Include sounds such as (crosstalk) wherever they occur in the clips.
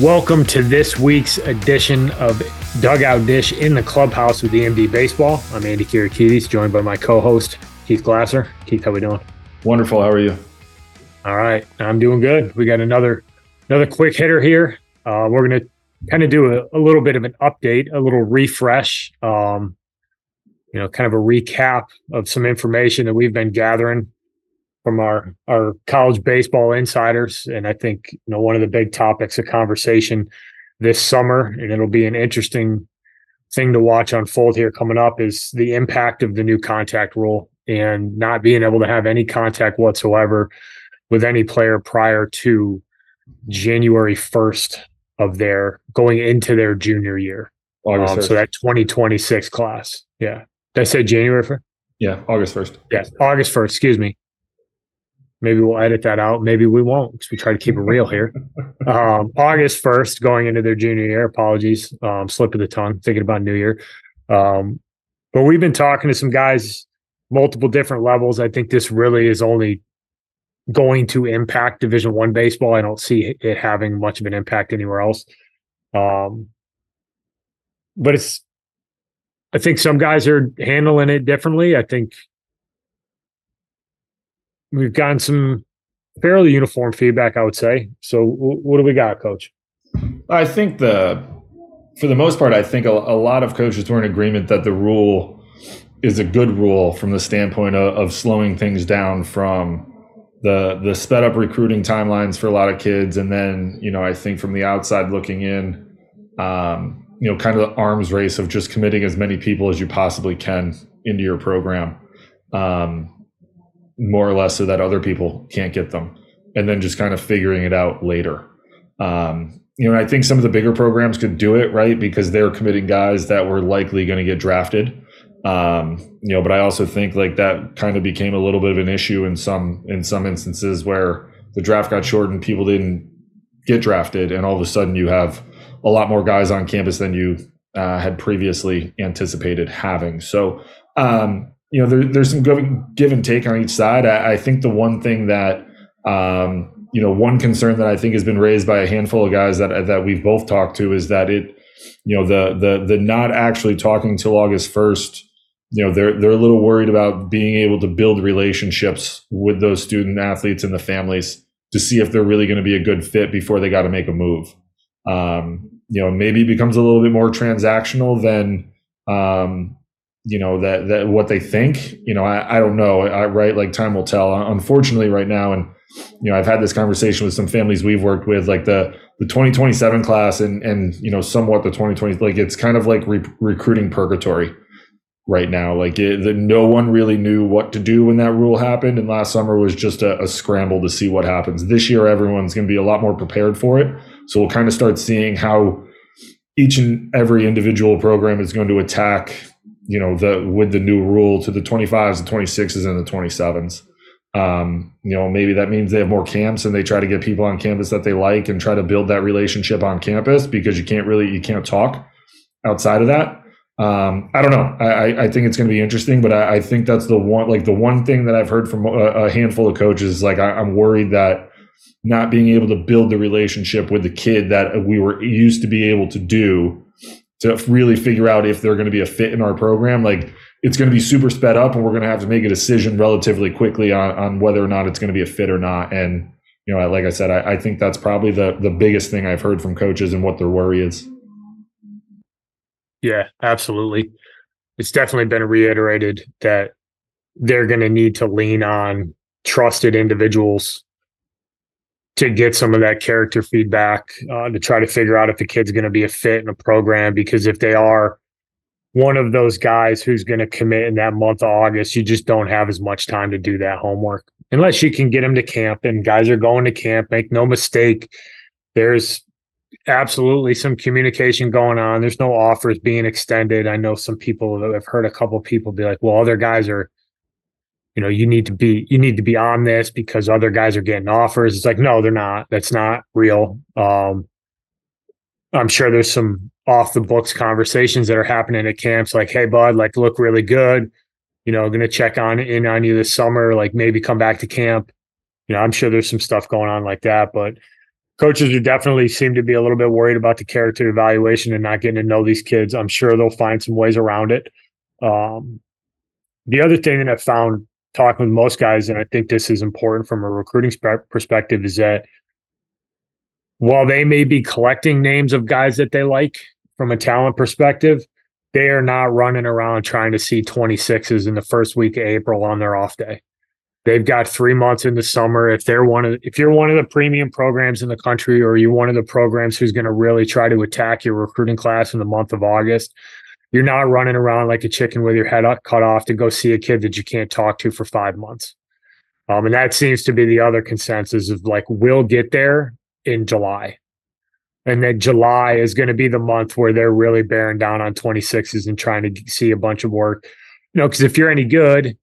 Welcome to this week's edition of Dugout Dish in the Clubhouse with EMD Baseball. I'm Andy Kirikides, joined by my co-host Keith Glasser. Keith, how we doing? Wonderful. How are you? All right, I'm doing good. We got another another quick hitter here. Uh, we're going to kind of do a, a, little bit of an update, a little refresh. Um, you know, kind of a recap of some information that we've been gathering from our our college baseball insiders, and I think you know one of the big topics of conversation this summer, and it'll be an interesting thing to watch unfold here coming up is the impact of the new contact rule and not being able to have any contact whatsoever with any player prior to January 1st of their going into their junior year. Um, so that 2026 class. Yeah. Did I say January 1st? Yeah, August 1st. Yes, August 1st. Excuse me. Maybe we'll edit that out. Maybe we won't because we try to keep it real here. (laughs) Um, August 1st, going into their junior year. Apologies. Um, slip of the tongue, thinking about New Year. Um, but we've been talking to some guys, multiple different levels. I think this really is only going to impact Division One baseball. I don't see it having much of an impact anywhere else. Um, but it's, I think some guys are handling it differently. I think we've gotten some fairly uniform feedback, I would say. So, what do we got, Coach? I think the, for the most part, I think a, a, lot of coaches were in agreement that the rule is a good rule from the standpoint of, of slowing things down from the the sped up recruiting timelines for a lot of kids, and then you know I think from the outside looking in, um, you know, kind of the arms race of just committing as many people as you possibly can into your program. Um, more or less so that other people can't get them and then just kind of figuring it out later um, you know i think some of the bigger programs could do it right because they're committing guys that were likely going to get drafted um, you know but i also think like that kind of became a little bit of an issue in some in some instances where the draft got shortened people didn't get drafted and all of a sudden you have a lot more guys on campus than you uh, had previously anticipated having so um, you know, there, there's some give and take on each side. I, I think the one thing that, um, you know, one concern that I think has been raised by a handful of guys that that we've both talked to is that it, you know, the the the not actually talking till August first. You know, they're they're a little worried about being able to build relationships with those student athletes and the families to see if they're really going to be a good fit before they got to make a move. Um, you know, maybe becomes a little bit more transactional than um, you know that that what they think you know i, I don't know I, right? Like time will tell. Unfortunately right now and you know i've had this conversation with some families we've worked with like the the 2027 class and and you know somewhat the 2020 like it's kind of like re- recruiting purgatory right now. Like it, the, no one really knew what to do when that rule happened and last summer was just a, a scramble to see what happens. This year everyone's going to be a lot more prepared for it so we'll kind of start seeing how each and every individual program is going to attack you know the with the new rule to the 25s the 26s and the 27s um, you know maybe that means they have more camps and they try to get people on campus that they like and try to build that relationship on campus because you can't really you can't talk outside of that. Um, i don't know. I, I think it's going to be interesting but I, I, think that's the one like the one thing that i've heard from a, a handful of coaches is like I, i'm worried that not being able to build the relationship with the kid that we were used to be able to do to really figure out if they're going to be a fit in our program. Like it's going to be super sped up and we're going to have to make a decision relatively quickly on, on whether or not it's going to be a fit or not. And, you know, like I said, I, I think that's probably the, the biggest thing I've heard from coaches and what their worry is. Yeah, absolutely. It's definitely been reiterated that they're going to need to lean on trusted individuals to get some of that character feedback uh, to try to figure out if the kid's going to be a fit in a program. Because if they are one of those guys who's going to commit in that month of August, you just don't have as much time to do that homework unless you can get them to camp. And guys are going to camp. Make no mistake, there's absolutely some communication going on. There's no offers being extended. I know some people I've heard a couple people be like, well, other guys are you know, you need to be you need to be on this because other guys are getting offers. It's like, no, they're not. That's not real. Um, I'm sure there's some off the books conversations that are happening at camps like hey bud like look really good you know gonna check on in on you this summer like maybe come back to camp you know i'm sure there's some stuff going on like that but coaches are definitely seem to be a little bit worried about the character evaluation and not getting to know these kids i'm sure they'll find some ways around it um, the other thing that i found talking with most guys and i think this is important from a recruiting sp- perspective is that while they may be collecting names of guys that they like from a talent perspective, they are not running around trying to see 26s in the first week of April on their off day. They've got three months in the summer. If they're one of if you're one of the premium programs in the country, or you're one of the programs who's going to really try to attack your recruiting class in the month of August, you're not running around like a chicken with your head cut off to go see a kid that you can't talk to for five months. Um, and that seems to be the other consensus of like we'll get there in July. And then July is going to be the month where they're really bearing down on 26s and trying to see a bunch of work. You know, because if you're any good,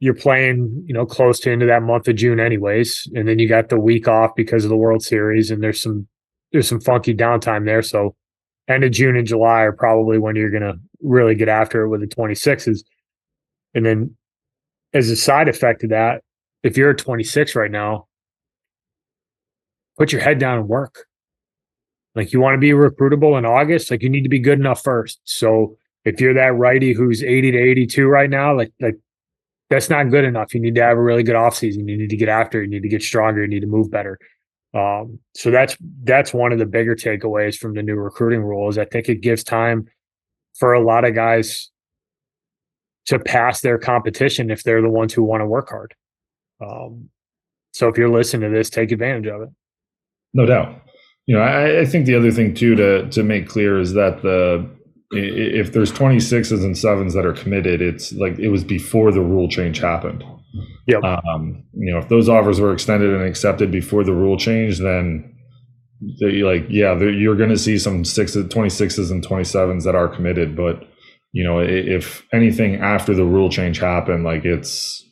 you're playing, you know, close to into that month of June anyways. And then you got the week off because of the World Series and there's some there's some funky downtime there. So end of June and July are probably when you're gonna really get after it with the 26s. And then as a side effect of that, if you're a 26 right now, put your head down and work. Like you want to be recruitable in August, like you need to be good enough first. So if you're that righty who's 80 to 82 right now, like like that's not good enough. You need to have a really good offseason. You need to get after, you need to get stronger, you need to move better. Um, so that's that's one of the bigger takeaways from the new recruiting rules. I think it gives time for a lot of guys to pass their competition if they're the ones who want to work hard. Um, so if you're listening to this, take advantage of it. No doubt. You know, I, I think the other thing too to to make clear is that the if there's 26s and sevens that are committed, it's like it was before the rule change happened. Yeah. Um, you know, if those offers were extended and accepted before the rule change, then they, like, yeah, you're going to see some sixes, 26s and 27s that are committed. But, you know, if anything after the rule change happened, like it's,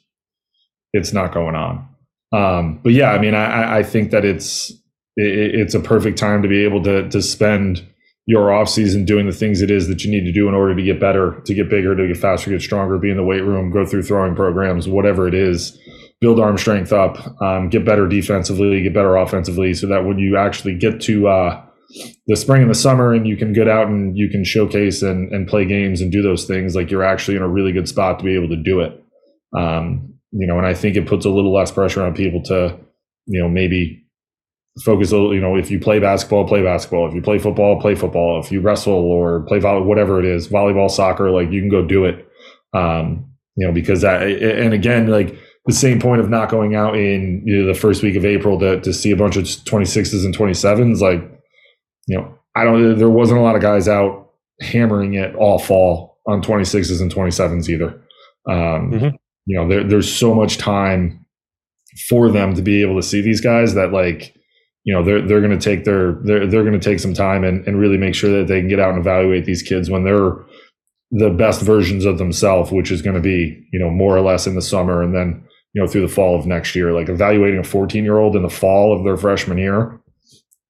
it's not going on. Um, but yeah, I mean, I, I think that it's, it's a perfect time to be able to to spend your off season doing the things it is that you need to do in order to get better, to get bigger, to get faster, get stronger, be in the weight room, go through throwing programs, whatever it is, build arm strength up, um, get better defensively, get better offensively, so that when you actually get to uh, the spring and the summer and you can get out and you can showcase and, and play games and do those things, like you're actually in a really good spot to be able to do it. Um, you know, and I think it puts a little less pressure on people to, you know, maybe focus you know if you play basketball play basketball. If you play football play football. If you wrestle or play volleyball whatever it is volleyball soccer like you can go do it. Um you know because that and again like the same point of not going out in you know, the first week of april to, to see a bunch of 26s and 27s like you know i don't there wasn't a lot of guys out hammering it all fall on 26s and 27s either. Um mm-hmm. you know there, there's so much time for them to be able to see these guys that like you know they're they're going to take their they're they're going to take some time and, and really make sure that they can get out and evaluate these kids when they're the best versions of themselves which is going to be you know more or less in the summer and then you know through the fall of next year. Like evaluating a 14 year old in the fall of their freshman year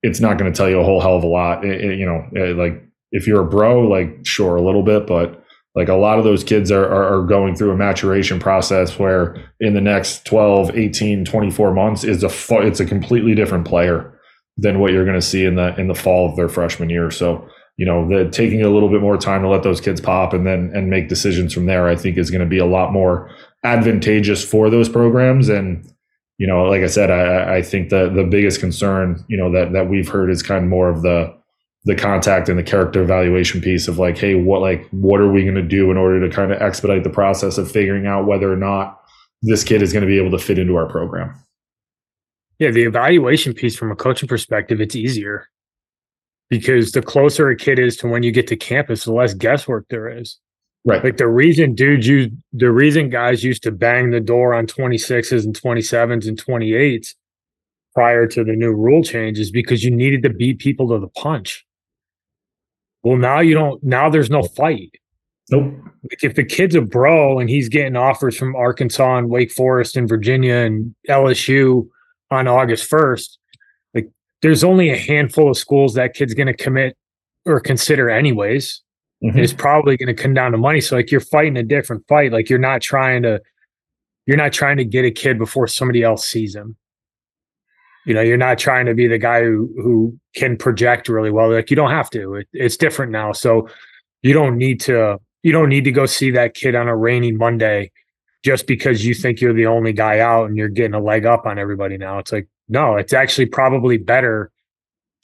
it's not going to tell you a whole hell of a lot. It, it, you know it, like if you're a bro like sure a little bit but like a lot of those kids are, are, are, going through a maturation process where in the next 12 18 24 months is a it's a completely different player than what you're going to see in the in the fall of their freshman year. So you know the taking a little bit more time to let those kids pop and then and make decisions from there i think is going to be a lot more advantageous for those programs. And you know like i said i i think the the biggest concern you know that that we've heard is kind of more of the the contact and the character evaluation piece of like, hey, what like what are we going to do in order to kind of expedite the process of figuring out whether or not this kid is going to be able to fit into our program. Yeah, the evaluation piece from a coaching perspective, it's easier because the closer a kid is to when you get to campus, the less guesswork there is. Right. Like the reason dudes use the reason guys used to bang the door on 26s and 27s and 28s prior to the new rule change is because you needed to beat people to the punch. Well, now you don't. Now there's no fight. Nope. Like if the kid's a bro and he's getting offers from Arkansas and Wake Forest and Virginia and LSU on August 1st, like there's only a handful of schools that kid's going to commit or consider anyways Mhm. is probably going to come down to money. So like you're fighting a different fight. Like you're not trying to you're not trying to get a kid before somebody else sees him. You know, you're not trying to be the guy who who can project really well. Like you don't have to. It, it's different now. So you don't need to you don't need to go see that kid on a rainy Monday just because you think you're the only guy out and you're getting a leg up on everybody now. It's like no, it's actually probably better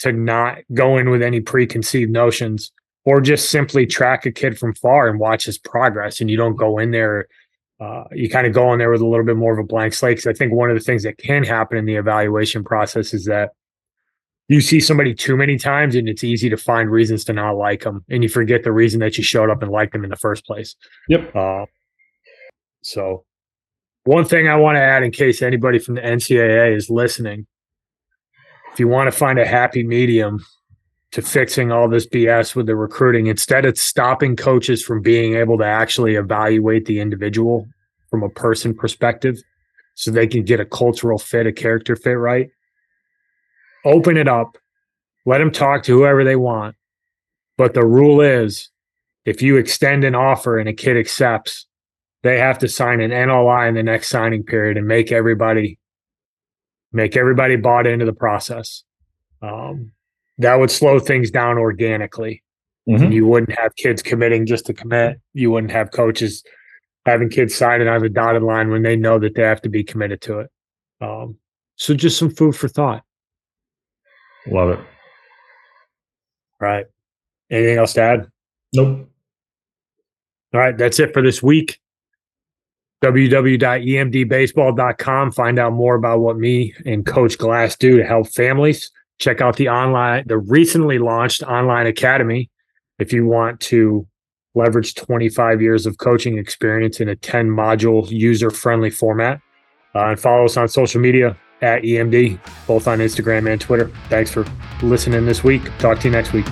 to not go in with any preconceived notions or just simply track a kid from far and watch his progress and you don't go in there uh, you kind of go in there with a little bit more of a blank slate because i think one of the things that can happen in the evaluation process is that you see somebody too many times and it's easy to find reasons to not like them and you forget the reason that you showed up and liked them in the first place Yep. uh, so one thing i want to add in case anybody from the ncaa is listening if you want to find a happy medium to fixing all this BS with the recruiting. Instead of stopping coaches from being able to actually evaluate the individual from a person perspective so they can get a cultural fit, a character fit right. Open it up, let them talk to whoever they want. But the rule is if you extend an offer and a kid accepts, they have to sign an NLI in the next signing period and make everybody make everybody bought into the process. Um, that would slow things down organically. Mhm. You wouldn't have kids committing just to commit. You wouldn't have coaches having kids signing on the dotted line when they know that they have to be committed to it. Um, so just some food for thought. Love it. Right. Anything else to add? Nope. All right, that's it for this week. Www.emdbaseball.com. Find out more about what me and Coach Glass do to help families. Check out the online, the recently launched online academy if you want to leverage 25 years of coaching experience in a 10 module user friendly format. Uh, and follow us on social media at EMD, both on Instagram and Twitter. Thanks for listening this week. Talk to you next week.